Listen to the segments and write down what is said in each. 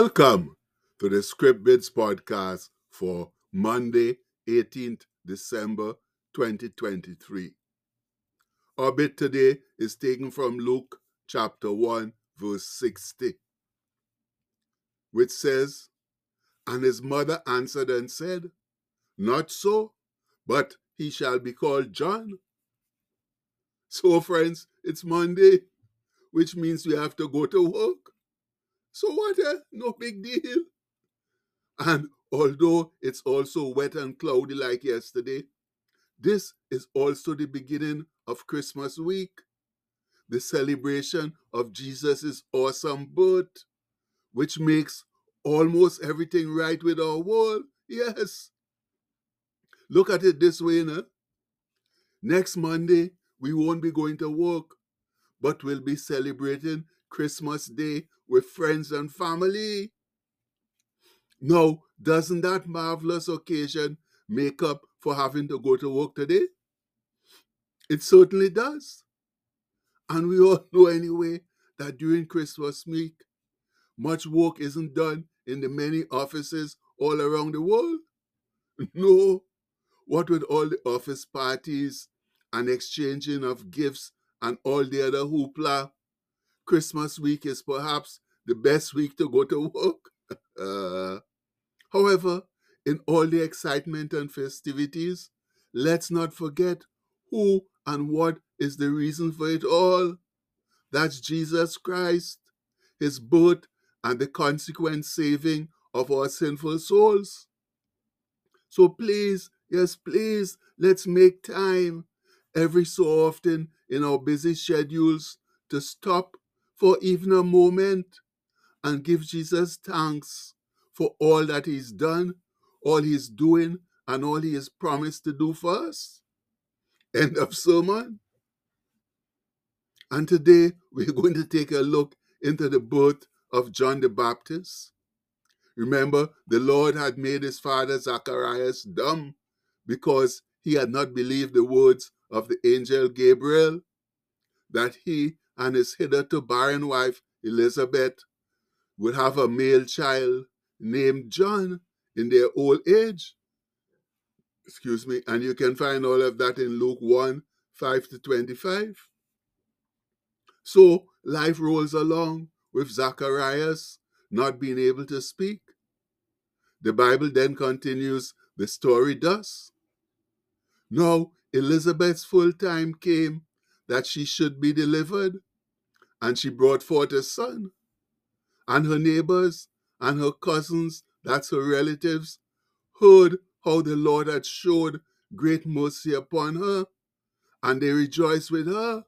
Welcome to the Script Bits podcast for Monday, 18th December 2023. Our bit today is taken from Luke chapter 1, verse 60, which says, And his mother answered and said, Not so, but he shall be called John. So, friends, it's Monday, which means we have to go to work. So what? Eh? No big deal. And although it's also wet and cloudy like yesterday, this is also the beginning of Christmas week, the celebration of Jesus' awesome birth, which makes almost everything right with our world. Yes. Look at it this way, no? Next Monday, we won't be going to work, but we'll be celebrating Christmas Day with friends and family. Now, doesn't that marvelous occasion make up for having to go to work today? It certainly does. And we all know anyway that during Christmas week, much work isn't done in the many offices all around the world. No, what with all the office parties and exchanging of gifts and all the other hoopla, Christmas week is perhaps the best week to go to work. uh, however, in all the excitement and festivities, let's not forget who and what is the reason for it all. That's Jesus Christ, his birth, and the consequent saving of our sinful souls. So please, yes, please, let's make time every so often in our busy schedules to stop for even a moment and give Jesus thanks for all that He's done, all He's doing, and all He has promised to do for us. End of sermon. And today we're going to take a look into the birth of John the Baptist. Remember, the Lord had made his father Zacharias dumb because he had not believed the words of the angel Gabriel that he and his hitherto barren wife Elizabeth would have a male child named John in their old age. Excuse me, and you can find all of that in Luke 1 5 to 25. So life rolls along with Zacharias not being able to speak. The Bible then continues the story thus. Now Elizabeth's full time came that she should be delivered, and she brought forth a son. And her neighbors and her cousins, that's her relatives, heard how the Lord had showed great mercy upon her, and they rejoiced with her.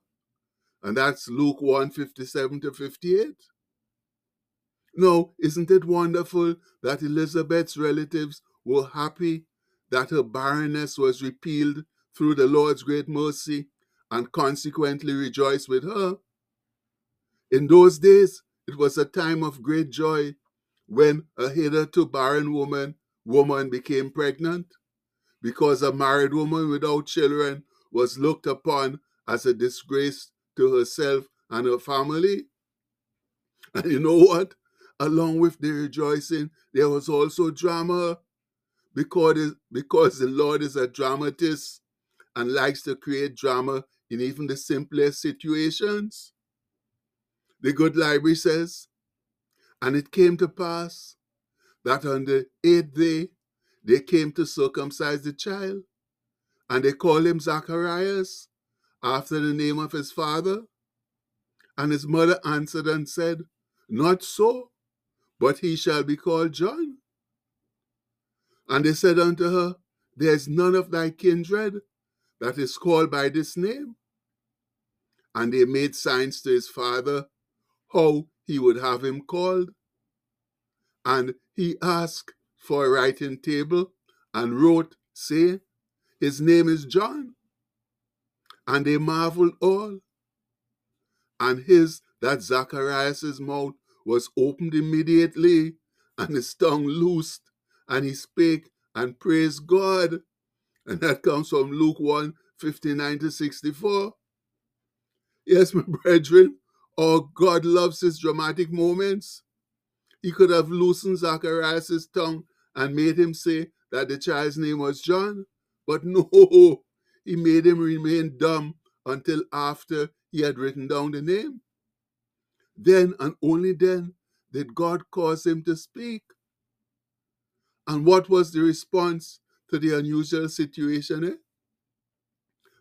And that's Luke 1 57 to 58. Now, isn't it wonderful that Elizabeth's relatives were happy that her barrenness was repealed through the Lord's great mercy and consequently rejoiced with her? In those days, it was a time of great joy when a hitherto barren woman woman became pregnant, because a married woman without children was looked upon as a disgrace to herself and her family. And you know what? Along with the rejoicing, there was also drama because, because the Lord is a dramatist and likes to create drama in even the simplest situations. The Good Library says, And it came to pass that on the eighth day they came to circumcise the child, and they called him Zacharias, after the name of his father. And his mother answered and said, Not so, but he shall be called John. And they said unto her, There is none of thy kindred that is called by this name. And they made signs to his father how he would have him called. And he asked for a writing table and wrote, saying, His name is John. And they marveled all. And his, that Zacharias' mouth was opened immediately, and his tongue loosed, and he spake and praised God. And that comes from Luke 1 59 to 64. Yes, my brethren, Oh, God loves his dramatic moments. He could have loosened Zacharias' tongue and made him say that the child's name was John. But no, he made him remain dumb until after he had written down the name. Then and only then did God cause him to speak. And what was the response to the unusual situation? Eh?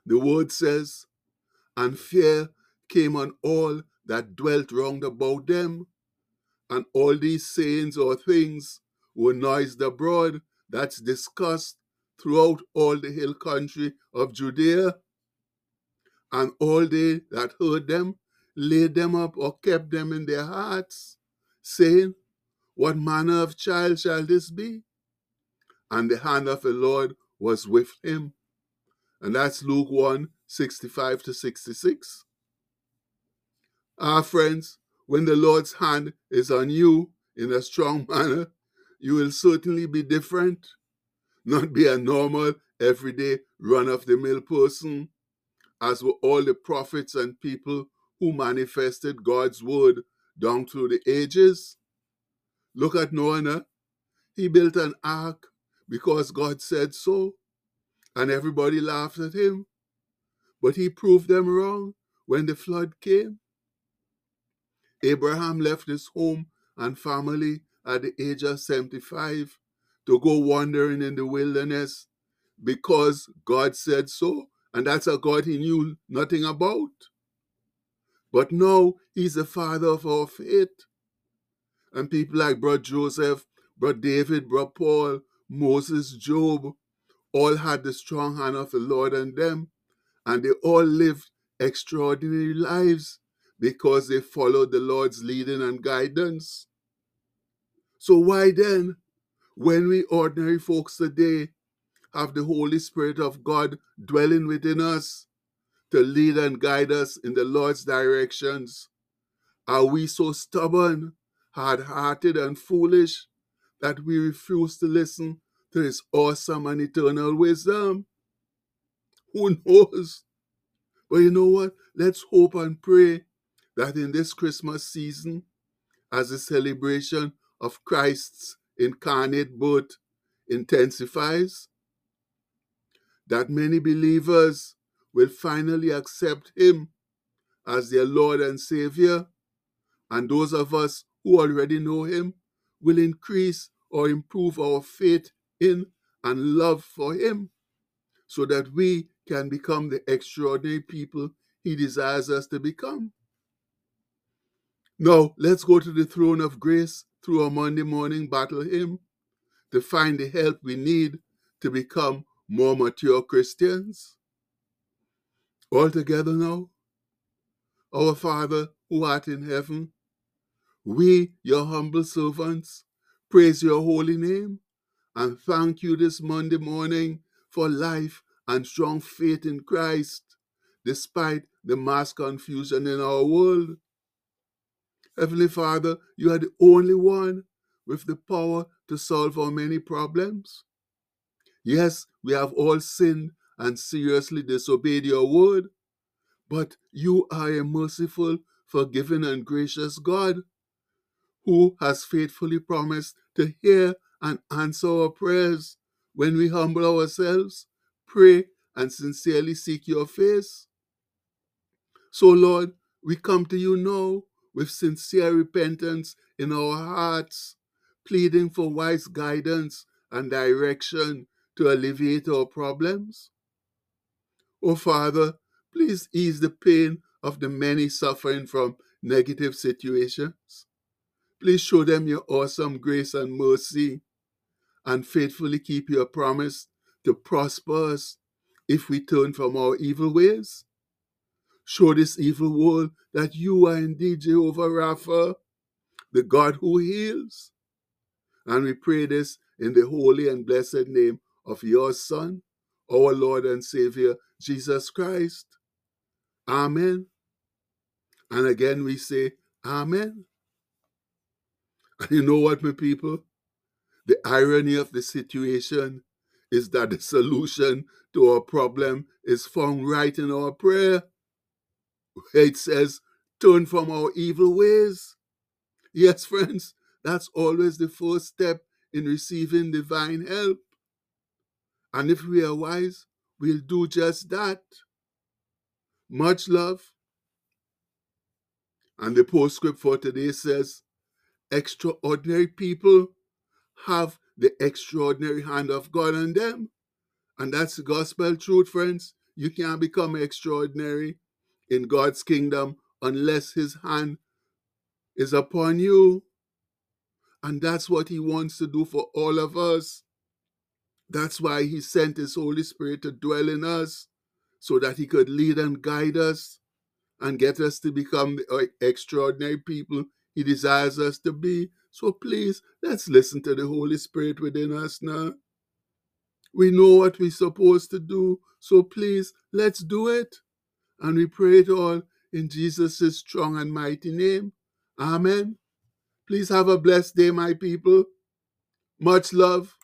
The word says, And fear came on all that dwelt round about them, and all these sayings or things were noised abroad, that's discussed throughout all the hill country of Judea. And all they that heard them laid them up or kept them in their hearts, saying, What manner of child shall this be? And the hand of the Lord was with him. And that's Luke 1 65 to 66. Our friends, when the Lord's hand is on you in a strong manner, you will certainly be different, not be a normal, everyday, run of the mill person, as were all the prophets and people who manifested God's word down through the ages. Look at Noah. He built an ark because God said so, and everybody laughed at him. But he proved them wrong when the flood came. Abraham left his home and family at the age of 75 to go wandering in the wilderness because God said so, and that's a God he knew nothing about. But now he's the father of our faith. And people like Brother Joseph, Brother David, Brother Paul, Moses, Job, all had the strong hand of the Lord on them, and they all lived extraordinary lives because they followed the Lord's leading and guidance. So, why then, when we ordinary folks today have the Holy Spirit of God dwelling within us to lead and guide us in the Lord's directions, are we so stubborn, hard hearted, and foolish that we refuse to listen to His awesome and eternal wisdom? Who knows? But you know what? Let's hope and pray that in this Christmas season, as the celebration of Christ's incarnate birth intensifies, that many believers will finally accept Him as their Lord and Savior, and those of us who already know Him will increase or improve our faith in and love for Him so that we can become the extraordinary people He desires us to become. Now, let's go to the throne of grace through a Monday morning battle hymn to find the help we need to become more mature Christians. All together now. Our Father who art in heaven, we, your humble servants, praise your holy name and thank you this Monday morning for life and strong faith in Christ, despite the mass confusion in our world. Heavenly Father, you are the only one with the power to solve our many problems. Yes, we have all sinned and seriously disobeyed your word, but you are a merciful, forgiving, and gracious God who has faithfully promised to hear and answer our prayers when we humble ourselves, pray, and sincerely seek your face. So, Lord, we come to you now with sincere repentance in our hearts, pleading for wise guidance and direction to alleviate our problems. Oh Father, please ease the pain of the many suffering from negative situations. Please show them your awesome grace and mercy and faithfully keep your promise to prosper us if we turn from our evil ways. Show this evil world that you are indeed Jehovah Rapha, the God who heals. And we pray this in the holy and blessed name of your Son, our Lord and Savior, Jesus Christ. Amen. And again we say, Amen. And you know what, my people? The irony of the situation is that the solution to our problem is found right in our prayer it says, turn from our evil ways. Yes, friends, That's always the first step in receiving divine help. And if we are wise, we'll do just that. Much love. And the postscript for today says, extraordinary people have the extraordinary hand of God on them. And that's the gospel truth, friends. You can't become extraordinary in God's kingdom unless his hand is upon you. And that's what he wants to do for all of us. That's why he sent his Holy Spirit to dwell in us so that he could lead and guide us and get us to become the uh, extraordinary people he desires us to be. So please, let's listen to the Holy Spirit within us now. We know what we're supposed to do, so please, let's do it. And we pray it all in Jesus' strong and mighty name. Amen. Please have a blessed day, my people. Much love.